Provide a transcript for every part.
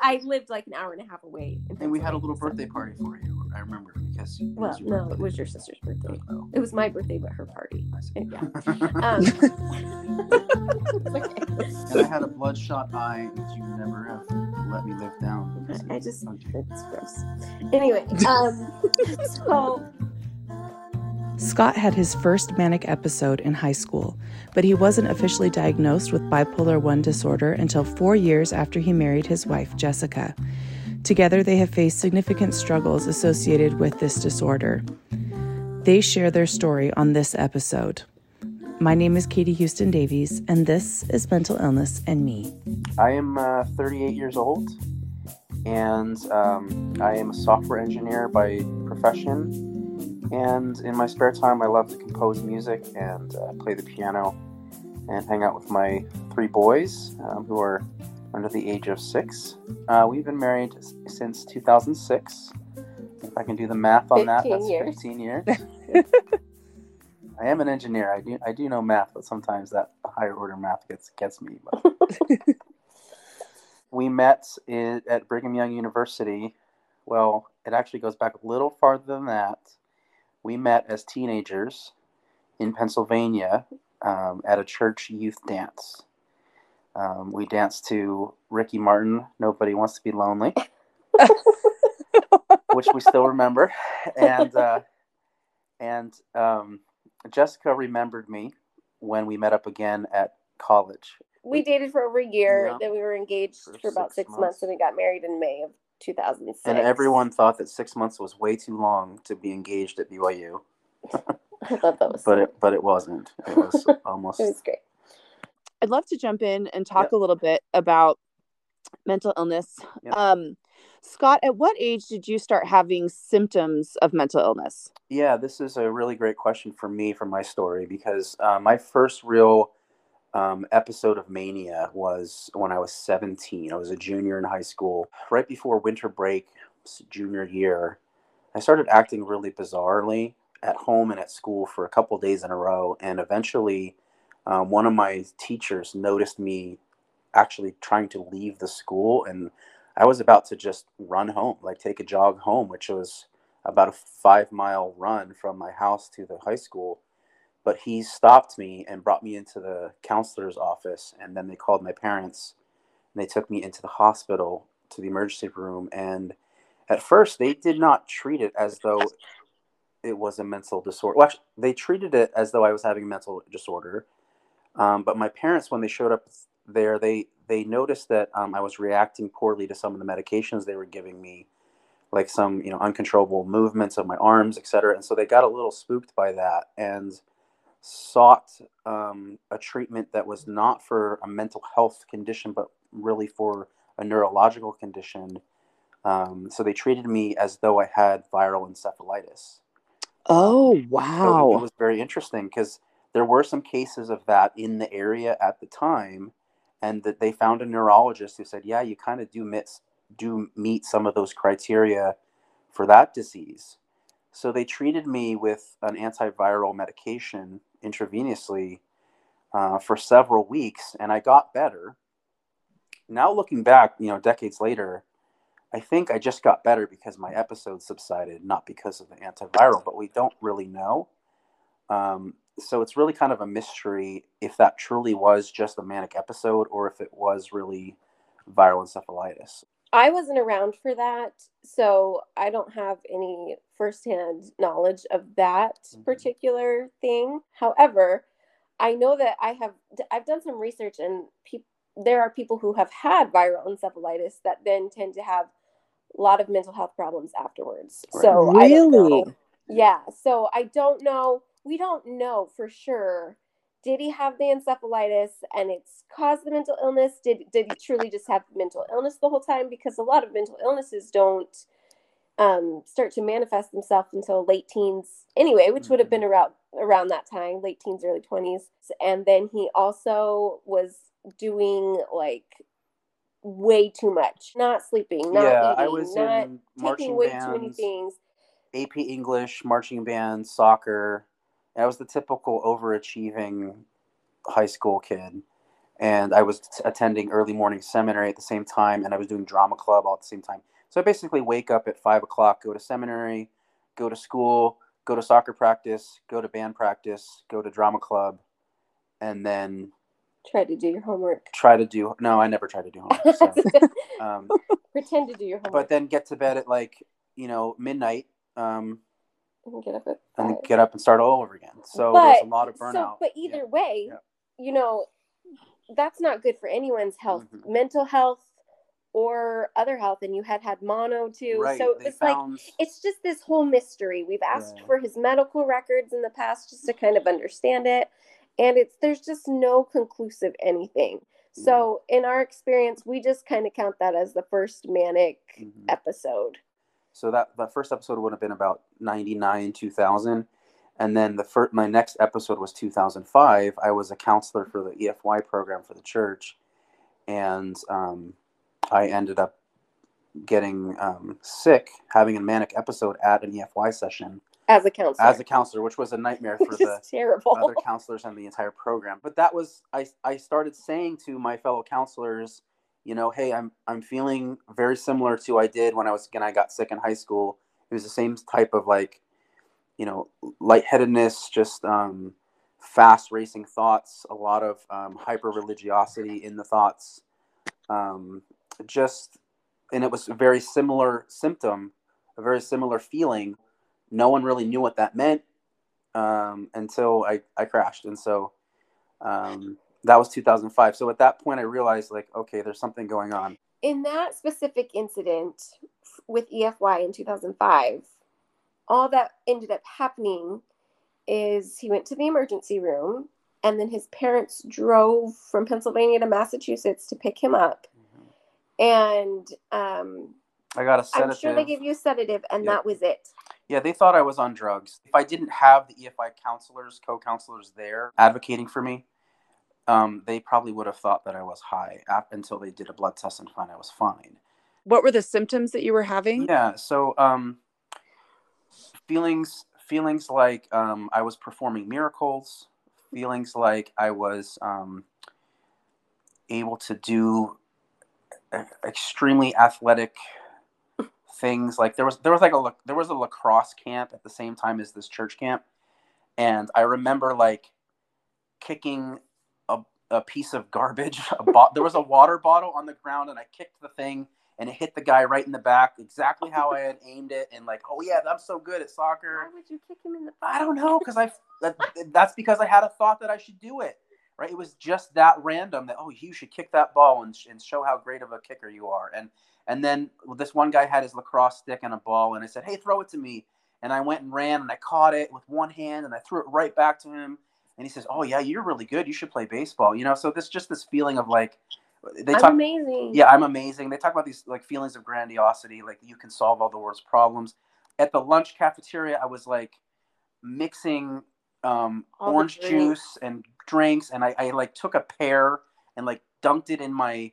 I lived like an hour and a half away. And we had a little birthday party for you. I remember because it Well, no, it was your sister's birthday. Oh, It was my birthday, but her party. I. Yeah. Um, and I had a bloodshot eye that you never have let me live down. I just it's gross. Anyway, um, so Scott had his first manic episode in high school, but he wasn't officially diagnosed with bipolar 1 disorder until four years after he married his wife, Jessica. Together, they have faced significant struggles associated with this disorder. They share their story on this episode. My name is Katie Houston Davies, and this is Mental Illness and Me. I am uh, 38 years old, and um, I am a software engineer by profession. And in my spare time, I love to compose music and uh, play the piano and hang out with my three boys um, who are under the age of six. Uh, we've been married since 2006. If I can do the math on that, that's years. 15 years. I am an engineer. I do I do know math, but sometimes that higher order math gets gets me. But we met i at Brigham Young University. Well, it actually goes back a little farther than that. We met as teenagers in Pennsylvania um, at a church youth dance. Um, we danced to Ricky Martin, Nobody Wants to Be Lonely, which we still remember. And, uh, and um, Jessica remembered me when we met up again at college. we dated for over a year. Yeah. Then we were engaged For for, about six six months. months. and we got married in May of 2006. And everyone thought that six months was way too long to be engaged at BYU, I thought that was but it but it wasn't. It was almost. it was great. I'd love to jump in and talk Yep. a little bit about mental illness. Yep. Um, Scott, at what age did you start having symptoms of mental illness? Yeah, this is a really great question for me for my story because uh, my first real um, episode of mania was when I was 17. I was a junior in high school. Right before winter break, junior year, I started acting really bizarrely at home and at school for a couple days in a row. And eventually, um, one of my teachers noticed me actually trying to leave the school. And I was about to just run home, like take a jog home, which was about a five mile run from my house to the high school. But he stopped me and brought me into the counselor's office. And then they called my parents and they took me into the hospital to the emergency room. And at first, they did not treat it as though it was a mental disorder. Well, actually, they treated it as though I was having a mental disorder. Um, but my parents, when they showed up there, they they noticed that um, I was reacting poorly to some of the medications they were giving me, like some you know uncontrollable movements of my arms, etc. And so they got a little spooked by that and sought um, a treatment that was not for a mental health condition, but really for a neurological condition. Um, so they treated me as though I had viral encephalitis. Oh, So it was very interesting because there were some cases of that in the area at the time, and that they found a neurologist who said, "Yeah, you kind of do meet do meet some of those criteria for that disease." So they treated me with an antiviral medication intravenously uh, for several weeks, and I got better. Now looking back, you know, decades later, I think I just got better because my episodes subsided, not because of the antiviral, but we don't really know. Um, so it's really kind of a mystery if that truly was just a manic episode or if it was really viral encephalitis. I wasn't around for that, so I don't have any firsthand knowledge of that Mhm. particular thing. However, I know that I have I've done some research and peop there are people who have had viral encephalitis that then tend to have a lot of mental health problems afterwards. So I don't know. Really? Yeah, so I don't know. We don't know for sure. Did he have the encephalitis and it's caused the mental illness? Did did he truly just have mental illness the whole time? Because a lot of mental illnesses don't um, start to manifest themselves until late teens anyway, which would have been around around that time, late teens, early twenties. And then he also was doing like way too much, not sleeping, not yeah, eating, I was not in taking way too many things. AP English, marching band, soccer. I was the typical overachieving high school kid. and I was t- attending early morning seminary at the same time, and I was doing drama club all at the same time. So I basically wake up at five o'clock, go to seminary, go to school, go to soccer practice, go to band practice, go to drama club, and then Try to do your homework. try to do. No, I never try to do homework. So, um, Pretend to do your homework. but then get to bed at like you know midnight, um, and get up at and get up and start all over again. So But- there's a lot of burnout. So, but Yeah. either way, Yeah. you know, that's not good for anyone's health, Mhm. mental health, or other health. And you had had mono too, right? so it's like it's just this whole mystery. We've asked Yeah. for his medical records in the past just to kind of understand it, and it's there's just no conclusive anything. So in our experience, we just kind of count that as the first manic Mhm. episode. So that that first episode would have been about ninety nine two thousand, and then the first my next episode was two thousand five. I was a counselor for the EFY program for the church, and um, I ended up getting um, sick, having a manic episode at an EFY session As a counselor, as a counselor, which was a nightmare for the terrible. other counselors and the entire program. But that was I I started saying to my fellow counselors, you know, hey, I'm I'm feeling very similar to I did when I was when I got sick in high school. It was the same type of like, you know, lightheadedness, just um, fast racing thoughts, a lot of um, hyper religiosity in the thoughts, um, just, and it was a very similar symptom, a very similar feeling. No one really knew what that meant um, until I, I crashed. And so um, that was 2005. So at that point, I realized like, okay, there's something going on. in that specific incident with EFY in 2005, all that ended up happening is he went to the emergency room and then his parents drove from Pennsylvania to Massachusetts to pick him up. And um, I got a I'm sure they gave you a sedative, and Yep. that was it. Yeah, they thought I was on drugs. If I didn't have the EFY counselors, co-counselors there advocating for me, um, they probably would have thought that I was high ap- until they did a blood test and find I was fine. What were the symptoms that you were having? Yeah. So um, feelings feelings like um, I was performing miracles, feelings like I was um, able to do extremely athletic things. Like there was there was like a there was a lacrosse camp at the same time as this church camp, and I remember like kicking a, piece of garbage. A bo- there was a water bottle on the ground, and I kicked the thing and it hit the guy right in the back, exactly how I had aimed it, and like, oh yeah, I'm so good at soccer. Why would you kick him in the I don't know, because I that, that's because I had a thought that I should do it. Right? It was just that random that oh, you should kick that ball and, and show how great of a kicker you are. And and then this one guy had his lacrosse stick and a ball, and I said, hey, throw it to me. And I went and ran, and I caught it with one hand, and I threw it right back to him. And he says, oh yeah, you're really good. You should play baseball. You know, so this just this feeling of like they I'm talk amazing. yeah i'm amazing they talk about these like feelings of grandiosity like you can solve all the world's problems at the lunch cafeteria i was like mixing um, orange juice and drinks and I, I like took a pear and like dunked it in my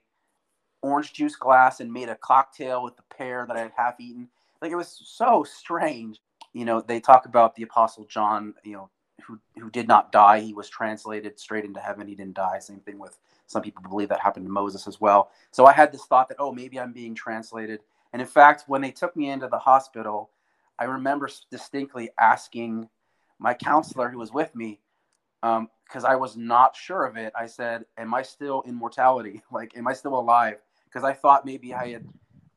orange juice glass and made a cocktail with the pear that i had half eaten like it was so strange you know they talk about the apostle john you know who who did not die. He was translated straight into heaven. He didn't die. Same thing with some people believe that happened to moses as well. So i had this thought that oh maybe i'm being translated. And in fact when they took me into the hospital i remember distinctly asking my counselor who was with me because i was not sure of it i said am i still in mortality? Like am i still alive? Because i thought maybe i had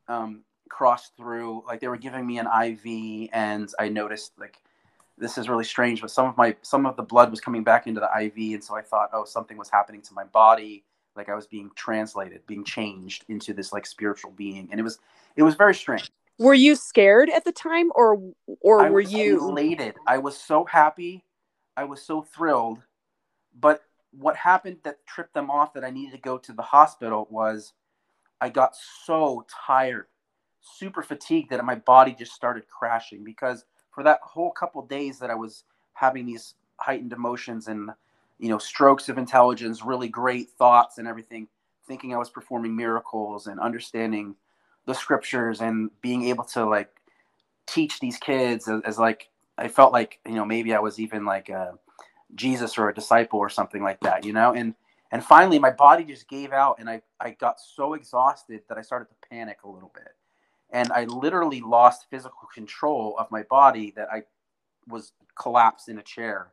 um, crossed through like they were giving me an iv and i noticed like this is really strange but some of my some of the blood was coming back into the iv and so i thought oh something was happening to my body. Like i was being translated being changed into this like spiritual being. And it was it was very strange. Were you scared at the time, or or I were was you? elated. I was so happy. I was so thrilled. But what happened that tripped them off that i needed to go to the hospital was i got so tired super fatigued that my body just started crashing because for that whole couple days that I was having these heightened emotions and you know strokes of intelligence, really great thoughts and everything, thinking I was performing miracles and understanding the scriptures and being able to like teach these kids as, as like I felt like you know maybe I was even like a Jesus or a disciple or something like that, you know, and And finally, my body just gave out, and I, I got so exhausted that I started to panic a little bit. And I literally lost physical control of my body that I was collapsed in a chair.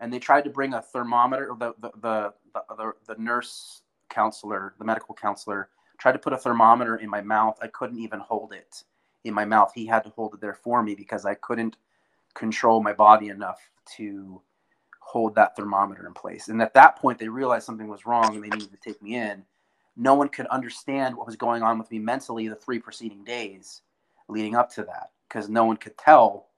And they tried to bring a thermometer, the, the, the, the, the nurse counselor, the medical counselor, tried to put a thermometer in my mouth. I couldn't even hold it in my mouth. He had to hold it there for me because I couldn't control my body enough to hold that thermometer in place. And at that point, they realized something was wrong and they needed to take me in. No one could understand what was going on with me mentally the three preceding days leading up to that because no one could tell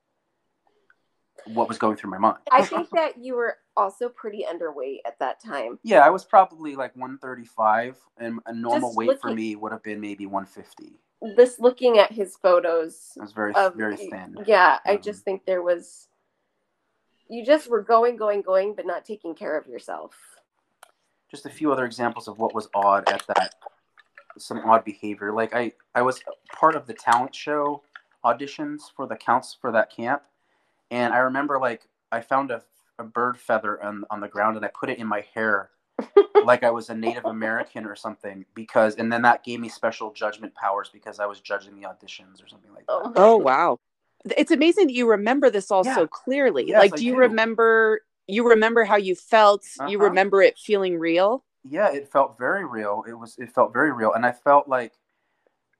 what was going through my mind. I think that you were also pretty underweight at that time. Yeah, I was probably like 135, and a normal Just weight looking- for me would have been maybe 150. This looking at his photos I was very, of very thin. Yeah, I Um, just think there was you just were going, going, going, but not taking care of yourself. Just a few other examples of what was odd at that some odd behavior like i i was part of the talent show auditions for the counts for that camp and i remember like i found a, a bird feather on, on the ground and i put it in my hair like i was a native american or something because and then that gave me special judgment powers because i was judging the auditions or something like that Oh, Oh wow. It's amazing that you remember this all Yeah. so clearly. Yes, like I do you do. remember you remember how you felt? You Uh-huh. remember it feeling real? yeah it felt very real it was it felt very real and i felt like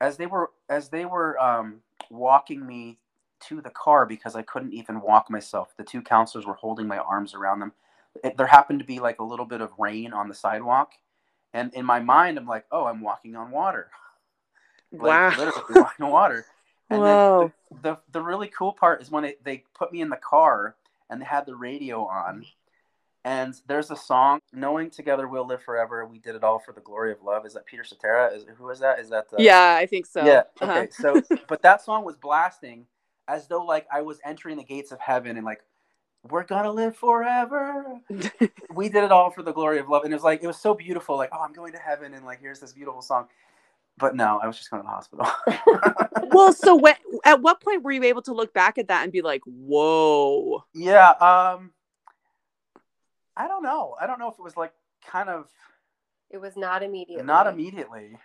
as they were as they were um, walking me to the car because i couldn't even walk myself the two counselors were holding my arms around them it, there happened to be like a little bit of rain on the sidewalk and in my mind i'm like oh i'm walking on water like wow. literally walking on water and Whoa. then the, the the really cool part is when it, they put me in the car and they had the radio on. And there's a song knowing together we'll live forever we did it all for the glory of love. Is that peter cetera? Is who is that? Is that the yeah, I think so. yeah Uh-huh. okay so but that song was blasting as though like i was entering the gates of heaven and like we're gonna live forever. We did it all for the glory of love. And it was like it was so beautiful like oh i'm going to heaven and like here's this beautiful song but no i was just going to the hospital well, so when, at what point were you able to look back at that and be like, "Whoa"? Yeah, um I don't know. I don't know if it was like kind of It was not immediately. not immediately.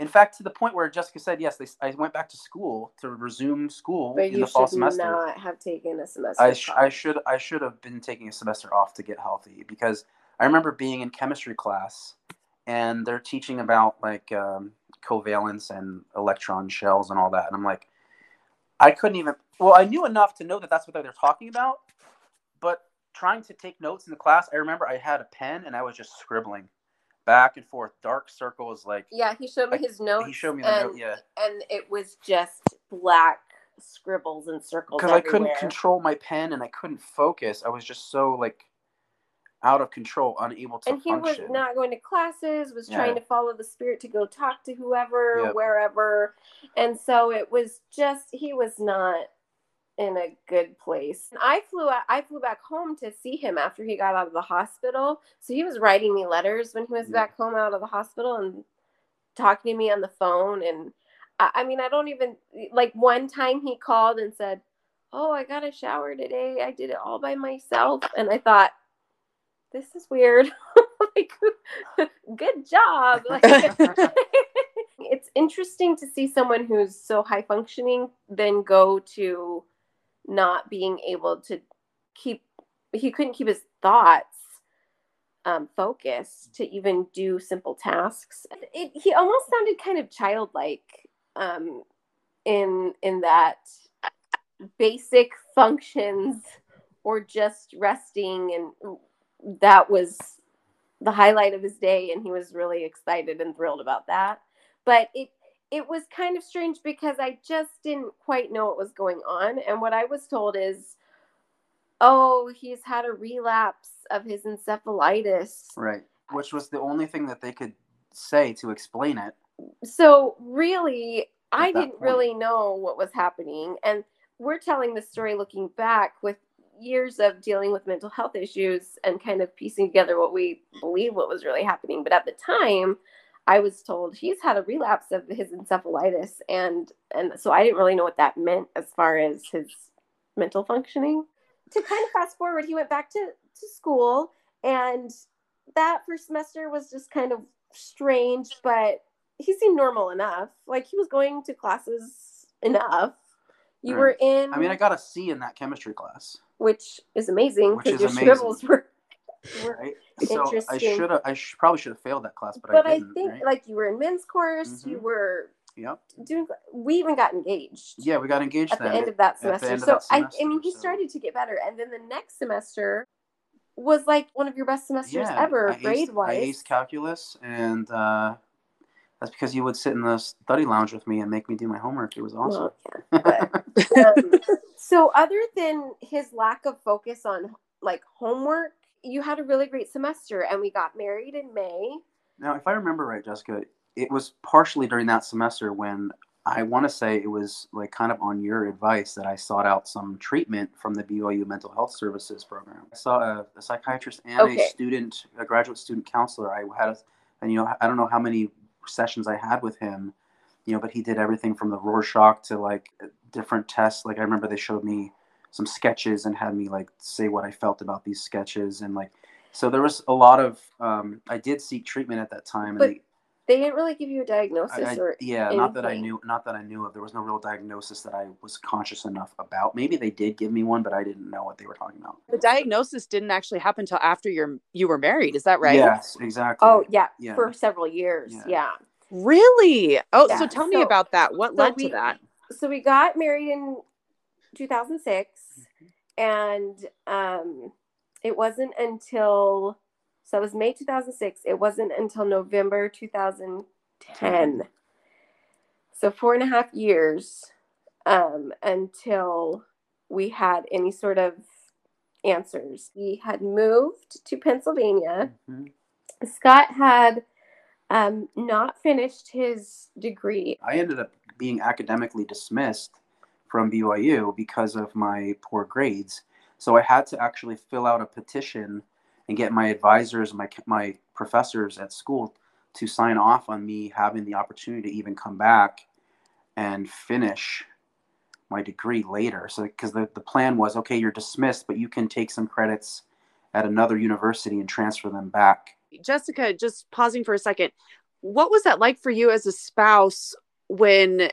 In fact, to the point where Jessica said, "Yes, they, I went back to school to resume school But in you the fall semester. should semester." not have taken a semester. I, sh- I should I should have been taking a semester off to get healthy because I remember being in chemistry class and they're teaching about like um, covalence and electron shells and all that, and I'm like, I couldn't even. Well, I knew enough to know that that's what they're talking about, but trying to take notes in the class, I remember I had a pen and I was just scribbling back and forth, dark circles, like Yeah, he showed me his notes. he showed me the and, note, yeah, and it was just black scribbles and circles because I couldn't control my pen and I couldn't focus. I was just so like out of control, unable to and he function. was not going to classes was trying to follow the spirit to go talk to whoever Yep. wherever. And so it was just he was not in a good place. I flew out, i flew back home to see him after he got out of the hospital. So he was writing me letters when he was Yeah. back home out of the hospital and talking to me on the phone. And I, I mean i don't even like one time he called and said oh i got a shower today. I did it all by myself. And i thought this is weird. like, good job. Like, it's interesting to see someone who's so high functioning then go to not being able to keep, he couldn't keep his thoughts um, focused to even do simple tasks. It, he almost sounded kind of childlike um, in in that basic functions or just resting and that was the highlight of his day and he was really excited and thrilled about that. But it it was kind of strange because i just didn't quite know what was going on. And what i was told is oh he's had a relapse of his encephalitis. Right, which was the only thing that they could say to explain it. so really i At that didn't point. really know what was happening. And we're telling the story looking back with years of dealing with mental health issues and kind of piecing together what we believe what was really happening but at the time i was told he's had a relapse of his encephalitis and and so i didn't really know what that meant as far as his mental functioning to kind of fast forward he went back to to school and that first semester was just kind of strange, but he seemed normal enough. Like he was going to classes enough. You Right. were in, I mean, I got a C in that chemistry class, which is amazing because your amazing. scribbles were. were right? So I should have, I sh- probably should have failed that class, but, but I I think right? like you were in men's chorus, you Mhm. were yep. doing. We even got engaged. Yeah, we got engaged at the end of that semester. of so that I, I mean, he so- started to get better, and then the next semester was like one of your best semesters yeah, ever, I grade I wise. aced calculus, and uh, that's because you would sit in the study lounge with me and make me do my homework. It was awesome. Well, yeah, but, um, so other than his lack of focus on like homework, you had a really great semester, and we got married in May. Now, if I remember right, Jessica, it was partially during that semester when I want to say it was like kind of on your advice that I sought out some treatment from the BYU Mental Health Services program. I saw a, a psychiatrist and Okay. a student, a graduate student counselor. I had, a, and you know, I don't know how many sessions I had with him, you know, but he did everything from the Rorschach to like different tests. Like I remember they showed me some sketches and had me like say what I felt about these sketches and like so there was a lot of um, I did seek treatment at that time and But they, They didn't really give you a diagnosis, I, I- or yeah not that I knew not that I knew of there was no real diagnosis that I was conscious enough about maybe they did give me one but I didn't know what they were talking about The diagnosis didn't actually happen until after you're you were married. Is that right? yes exactly oh yeah, Yeah. for several years, Yeah. yeah. Really? Oh, Yeah, so tell me so- about that. What so led we- to that? so we got married in 2006 Mm-hmm. and um it wasn't until so it was may 2006 it wasn't until november 2010 so four and a half years um until we had any sort of answers. We had moved to pennsylvania. Mhm. scott had um not finished his degree. I ended up being academically dismissed from BYU because of my poor grades. So I had to actually fill out a petition and get my advisors, my my professors at school to sign off on me having the opportunity to even come back and finish my degree later. So because the, the plan was okay, you're dismissed, but you can take some credits at another university and transfer them back. Jessica, just pausing for a second. What was that like for you as a spouse when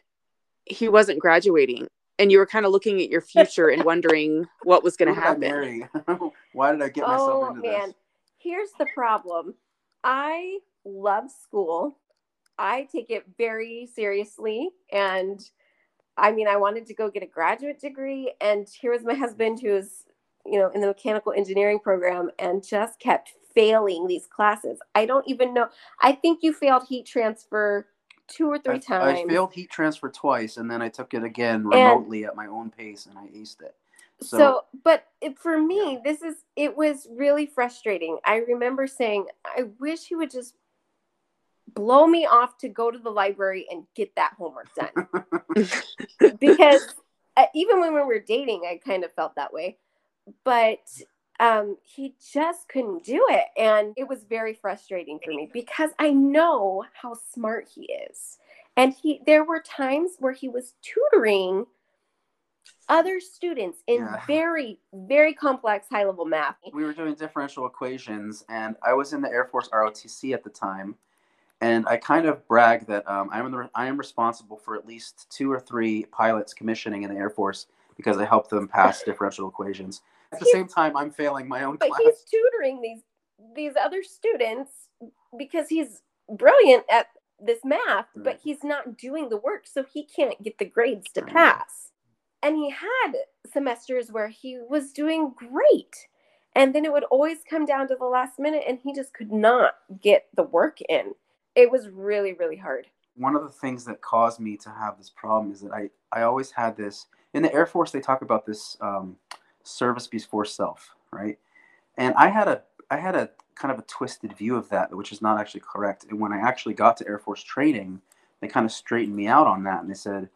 he wasn't graduating and you were kind of looking at your future and wondering what was going to happen? marry? Why did I get myself oh into man this? here's the problem i love school i take it very seriously and i mean i wanted to go get a graduate degree and here was my husband who was you know in the mechanical engineering program and just kept failing these classes i don't even know i think you failed heat transfer two or three I, times. I failed heat transfer twice, and then I took it again remotely at my own pace, and I aced it. so, So, but it, for me this is it was really frustrating. I remember saying i wish he would just blow me off to go to the library and get that homework done. Because uh, even when we were dating i kind of felt that way. But um, he just couldn't do it and it was very frustrating for me because i know how smart he is and he there were times where he was tutoring other students in Yeah. very very complex high level math we were doing differential equations, and I was in the Air Force ROTC at the time, and I kind of brag that um, I'm the, I am responsible for at least two or three pilots commissioning in the Air Force because I helped them pass differential equations. At the same time, I'm failing my own but class. he's tutoring these these other students because he's brilliant at this math but he's not doing the work so he can't get the grades to Right. pass and he had semesters where he was doing great and then it would always come down to the last minute and he just could not get the work in it was really really hard one of the things that caused me to have this problem is that I, I always had this in the Air Force. They talk about this um, service before self, right? And I had a I had a kind of a twisted view of that, which is not actually correct. And when I actually got to Air Force training, they kind of straightened me out on that, and they said,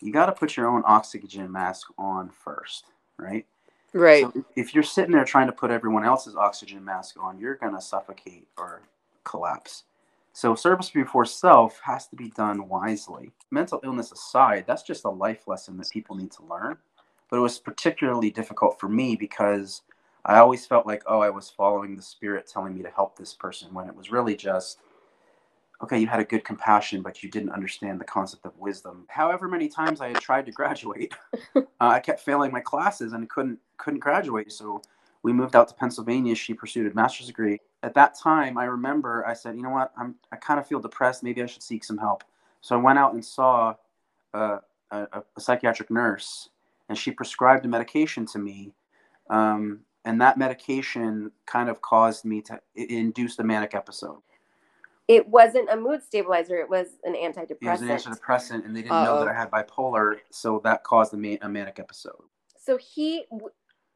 "You got to put your own oxygen mask on first, right?" Right. So if you're sitting there trying to put everyone else's oxygen mask on, you're going to suffocate or collapse. So service before self has to be done wisely. Mental illness aside, that's just a life lesson that people need to learn. But it was particularly difficult for me because I always felt like, oh, I was following the spirit telling me to help this person when it was really just, okay, you had a good compassion, but you didn't understand the concept of wisdom. However many times I had tried to graduate, uh, I kept failing my classes and couldn't couldn't graduate. So we moved out to Pennsylvania. She pursued a master's degree. At that time, I remember I said, you know what, I'm I kind of feel depressed. Maybe I should seek some help. So I went out and saw a, a, a psychiatric nurse, and she prescribed a medication to me. Um, and that medication kind of caused me to induce a manic episode. It wasn't a mood stabilizer; it was an antidepressant. It was an antidepressant, and they didn't know that I had bipolar, so that caused a, a manic episode. So he,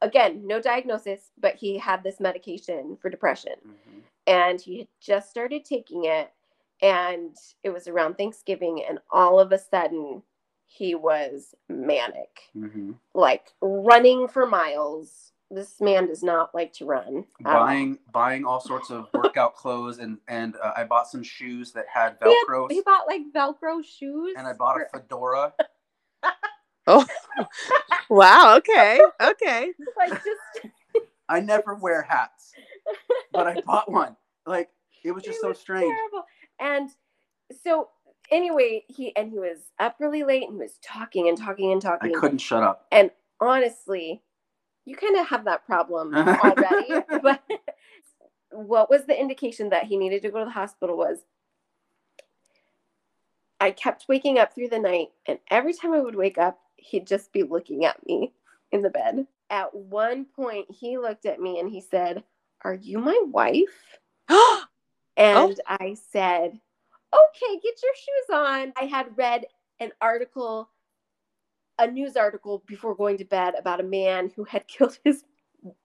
again, no diagnosis, but he had this medication for depression, mm-hmm. and he had just started taking it, and it was around Thanksgiving, and all of a sudden, he was manic, mm-hmm. like running for miles this man does not like to run. Buying buying all sorts of workout clothes and and uh, I bought some shoes that had Velcro. He, he, bought like Velcro shoes. And I bought for... a fedora. oh, wow! Okay, okay. Like just. I never wear hats, but I bought one. Like it was just it so was strange. Terrible. And so anyway, he and he was up really late and he was talking and talking and talking. I couldn't shut up. And honestly, you kind of have that problem already. but what was the indication that he needed to go to the hospital was I kept waking up through the night, and every time I would wake up, he'd just be looking at me in the bed. At one point, he looked at me and he said, Are you my wife? and oh. I said, Okay, get your shoes on. I had read an article a news article before going to bed about a man who had killed his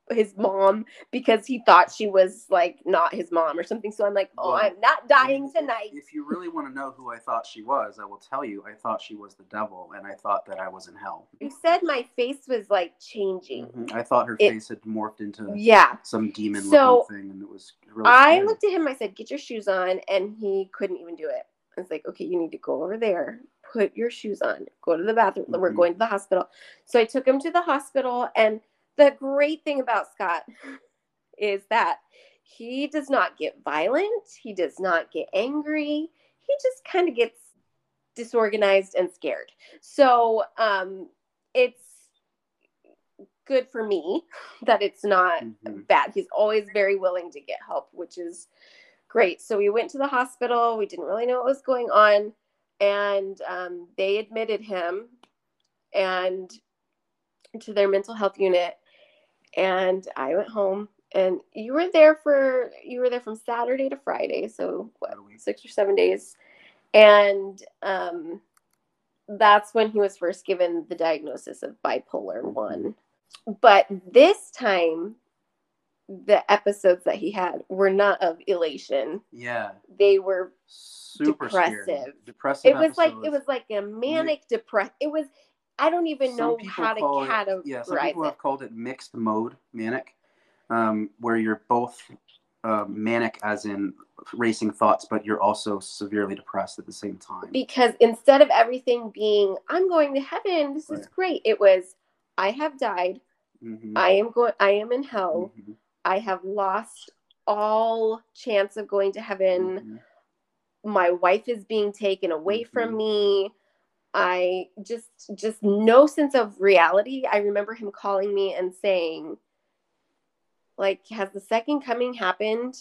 his mom because he thought she was like not his mom or something. So I'm like, oh, well, I'm not dying tonight. If you really want to know who I thought she was, I will tell you. I thought she was the devil, and I thought that I was in hell. You said my face was like changing. Mm-hmm. I thought her it, face had morphed into yeah some demon so looking thing, and it was. Really I looked at him. I said, "Get your shoes on," and he couldn't even do it. I was like, "Okay, you need to go over there, put your shoes on, go to the bathroom. Mm-hmm. We're going to the hospital. So I took him to the hospital. And the great thing about Scott is that he does not get violent, he does not get angry, he just kind of gets disorganized and scared. So um, it's good for me that it's not mm-hmm. bad. He's always very willing to get help, which is great. So we went to the hospital. We didn't really know what was going on and um, they admitted him and to their mental health unit and i went home and you were there for you were there from saturday to friday so what six or seven days and um, that's when he was first given the diagnosis of bipolar one but this time the episodes that he had were not of elation yeah they were super depressive. Scary. Depressive. It was like it was like a manic depress. It was. I don't even some know how to categorize it. Yeah, some people it. have called it mixed mode manic, um, where you're both uh, manic as in racing thoughts, but you're also severely depressed at the same time. Because instead of everything being, I'm going to heaven, this right. is great, it was, I have died, mm-hmm. I am going, I am in hell, mm-hmm. I have lost all chance of going to heaven. Mm-hmm my wife is being taken away mm-hmm. from me i just just no sense of reality i remember him calling me and saying like has the second coming happened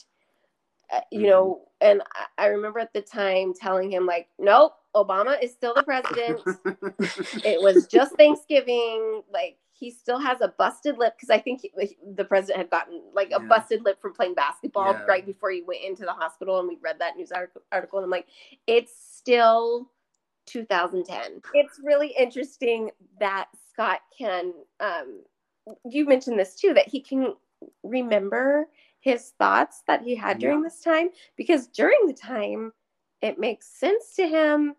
uh, you mm-hmm. know and I, I remember at the time telling him like nope obama is still the president it was just thanksgiving like he still has a busted lip because I think he, the president had gotten like a yeah. busted lip from playing basketball yeah. right before he went into the hospital. And we read that news article, and I'm like, it's still 2010. It's really interesting that Scott can. Um, you mentioned this too that he can remember his thoughts that he had during yeah. this time because during the time it makes sense to him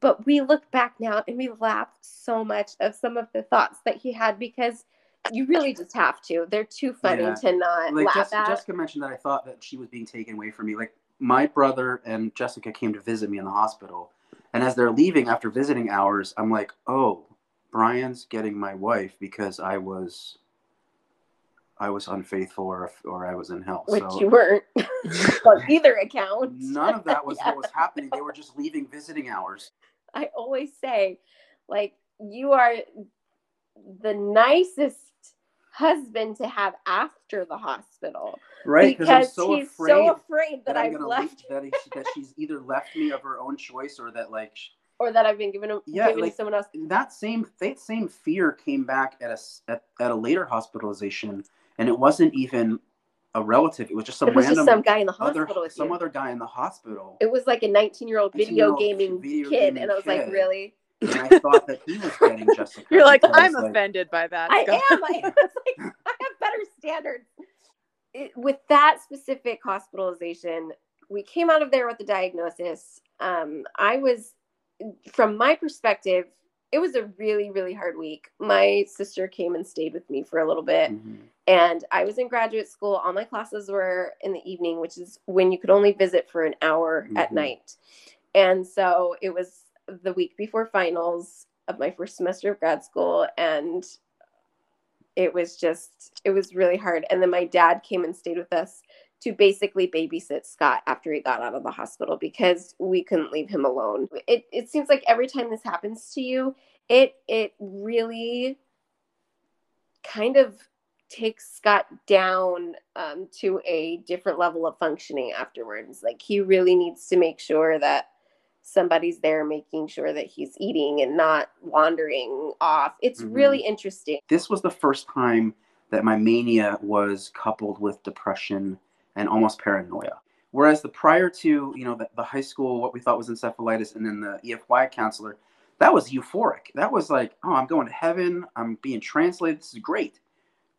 but we look back now and we laugh so much of some of the thoughts that he had because you really just have to. They're too funny yeah. to not like laugh Jessica, at. Jessica mentioned that I thought that she was being taken away from me. Like my brother and Jessica came to visit me in the hospital, and as they're leaving after visiting hours, I'm like, "Oh, Brian's getting my wife because I was I was unfaithful or or I was in hell. which so you weren't on either account. none of that was Yeah. what was happening. They were just leaving visiting hours. I always say, like, you are the nicest husband to have after the hospital Right? because I'm so he's afraid so afraid that, that I'm I've left leave, that, he, that she's either left me of her own choice or that like or that I've been given, a, Yeah, given like- to someone else. that same that same fear came back at a at, at a later hospitalization, and it wasn't even a relative. It was just some It was random just some guy in the other hospital with some you. other guy in the hospital. It was like a 19 year old video gaming video kid, gaming and I was like, really? And I thought that he was getting Jessica. You're like, I'm like, offended by that. I Scott." am. I was like, I have better standards. It, with that specific hospitalization, we came out of there with the diagnosis. Um, I was, from my perspective, it was a really, really hard week. My sister came and stayed with me for a little bit, Mhm. and I was in graduate school. All my classes were in the evening, which is when you could only visit for an hour at Mhm. night. And so it was the week before finals of my first semester of grad school, and it was just it was really hard. And then my dad came and stayed with us to basically babysit Scott after he got out of the hospital because we couldn't leave him alone. It it seems like every time this happens to you, it it really kind of takes Scott down um, to a different level of functioning afterwards. Like he really needs to make sure that somebody's there making sure that he's eating and not wandering off. It's Mhm. really interesting. This was the first time that my mania was coupled with depression and almost paranoia. Whereas the prior to, you know, the, the high school, what we thought was encephalitis, and then the EFY counselor, that was euphoric. That was like, oh, I'm going to heaven. I'm being translated. This is great.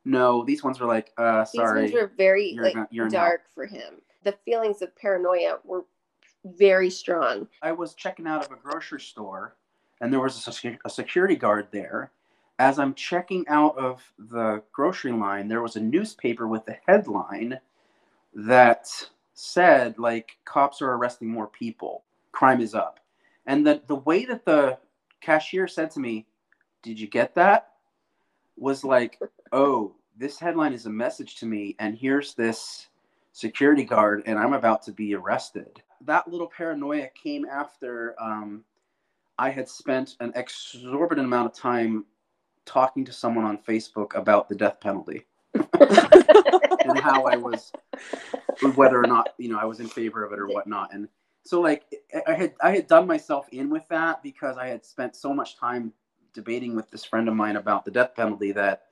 No, these ones were like, uh, These sorry. ones were very like not. dark for him. The feelings of paranoia were very strong. I was checking out of a grocery store, and there was a, a security guard there. As I'm checking out of the grocery line, there was a newspaper with the headline that said, like, cops are arresting more people, crime is up. And the, the way that the cashier said to me, Did you get that? was like, Oh, this headline is a message to me, and here's this security guard, and I'm about to be arrested. That little paranoia came after um, I had spent an exorbitant amount of time talking to someone on Facebook about the death penalty and how I was, whether or not you know I was in favor of it or whatnot. And so, like, I had I had done myself in with that because I had spent so much time debating with this friend of mine about the death penalty that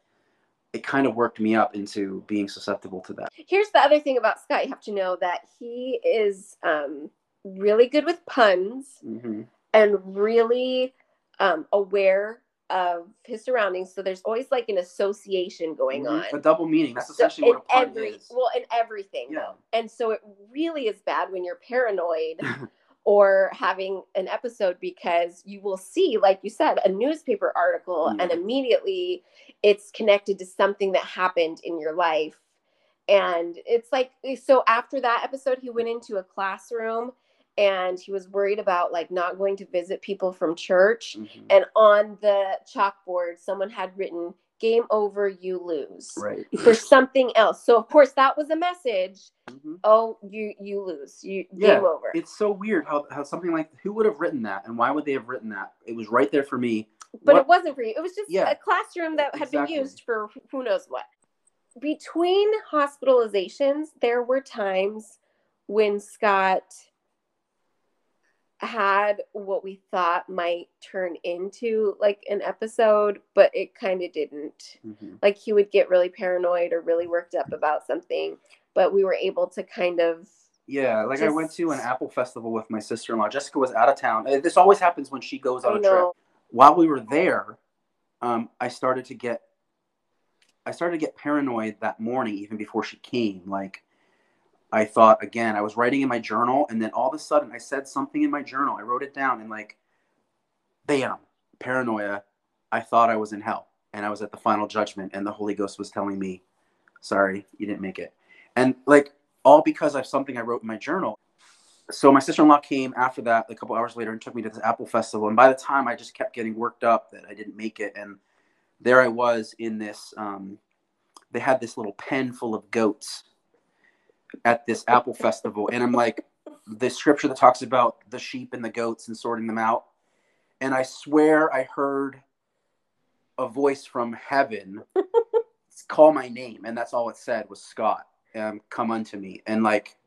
it kind of worked me up into being susceptible to that. Here's the other thing about Scott. You have to know that he is um, really good with puns hmm and really um, aware of his surroundings. So there's always like an association going on. A double meaning. That's So essentially in what a pun every is. well, in everything. Yeah. though. And so it really is bad when you're paranoid or having an episode because you will see, like you said, a newspaper article and immediately it's connected to something that happened in your life. And it's like so after that episode, he went into a classroom and he was worried about like not going to visit people from church. Mhm. And on the chalkboard, someone had written, Game over, you lose Right. for something else. So of course that was a message. Mhm. Oh, you you lose. You Yeah, game over. It's so weird how, how something like who would have written that and why would they have written that? It was right there for me. but What- it wasn't for you. It was just Yeah. a classroom that had Exactly. been used for who knows what. Between hospitalizations, there were times when Scott had what we thought might turn into like an episode, but it kind of didn't. Mhm. Like he would get really paranoid or really worked up about something, but we were able to kind of Yeah, like I went to an Apple festival with my sister in law. Jessica was out of town. Uh, This always happens when she goes on I a trip. While we were there, um, I started to get I started to get paranoid that morning, even before she came. Like I thought again, I was writing in my journal, and then all of a sudden I said something in my journal. I wrote it down and like bam, paranoia. I thought I was in hell and I was at the final judgment and the Holy Ghost was telling me, sorry, you didn't make it. And like all because of something I wrote in my journal. So my sister-in-law came after that a couple hours later and took me to this Apple festival. And by the time I just kept getting worked up that I didn't make it. And there I was in this um, they had this little pen full of goats at this apple festival. And I'm like, the scripture that talks about the sheep and the goats and sorting them out. And I swear I heard a voice from heaven call my name. And that's all it said was Scott, um, come unto me. And like,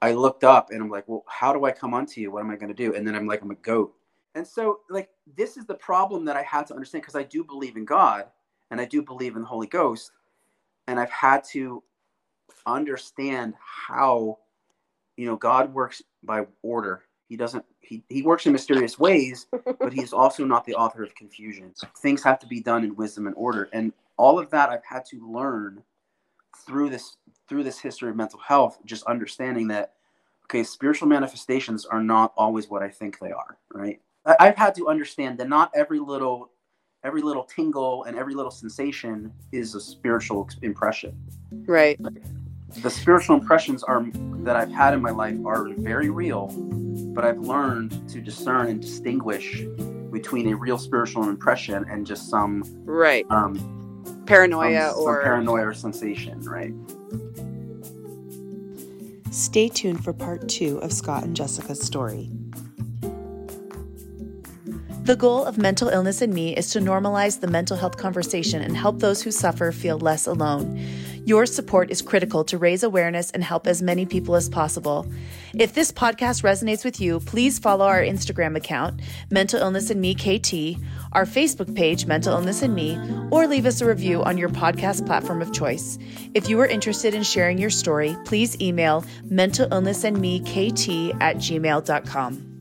I looked up and I'm like, well, how do I come unto you? What am I going to do? And then I'm like, I'm a goat. And so, like, this is the problem that I had to understand because I do believe in God and I do believe in the Holy Ghost. And I've had to understand how, you know, God works by order. He doesn't, he, he works in mysterious ways, but he's also not the author of confusion. Things have to be done in wisdom and order. And all of that I've had to learn through this through this history of mental health, just understanding that okay, spiritual manifestations are not always what I think they are, right? I've had to understand that not every little every little tingle and every little sensation is a spiritual impression. Right. The spiritual impressions are that I've had in my life are very real, but I've learned to discern and distinguish between a real spiritual impression and just some right um, paranoia some, or some paranoia or sensation, right? Stay tuned for part two of Scott and Jessica's story. The goal of Mental Illness and Me is to normalize the mental health conversation and help those who suffer feel less alone. Your support is critical to raise awareness and help as many people as possible. If this podcast resonates with you, please follow our Instagram account, Mental Illness and Me KT, our Facebook page, Mental Illness and Me, or leave us a review on your podcast platform of choice. If you are interested in sharing your story, please email mentalillnessandmekt at gmail.com.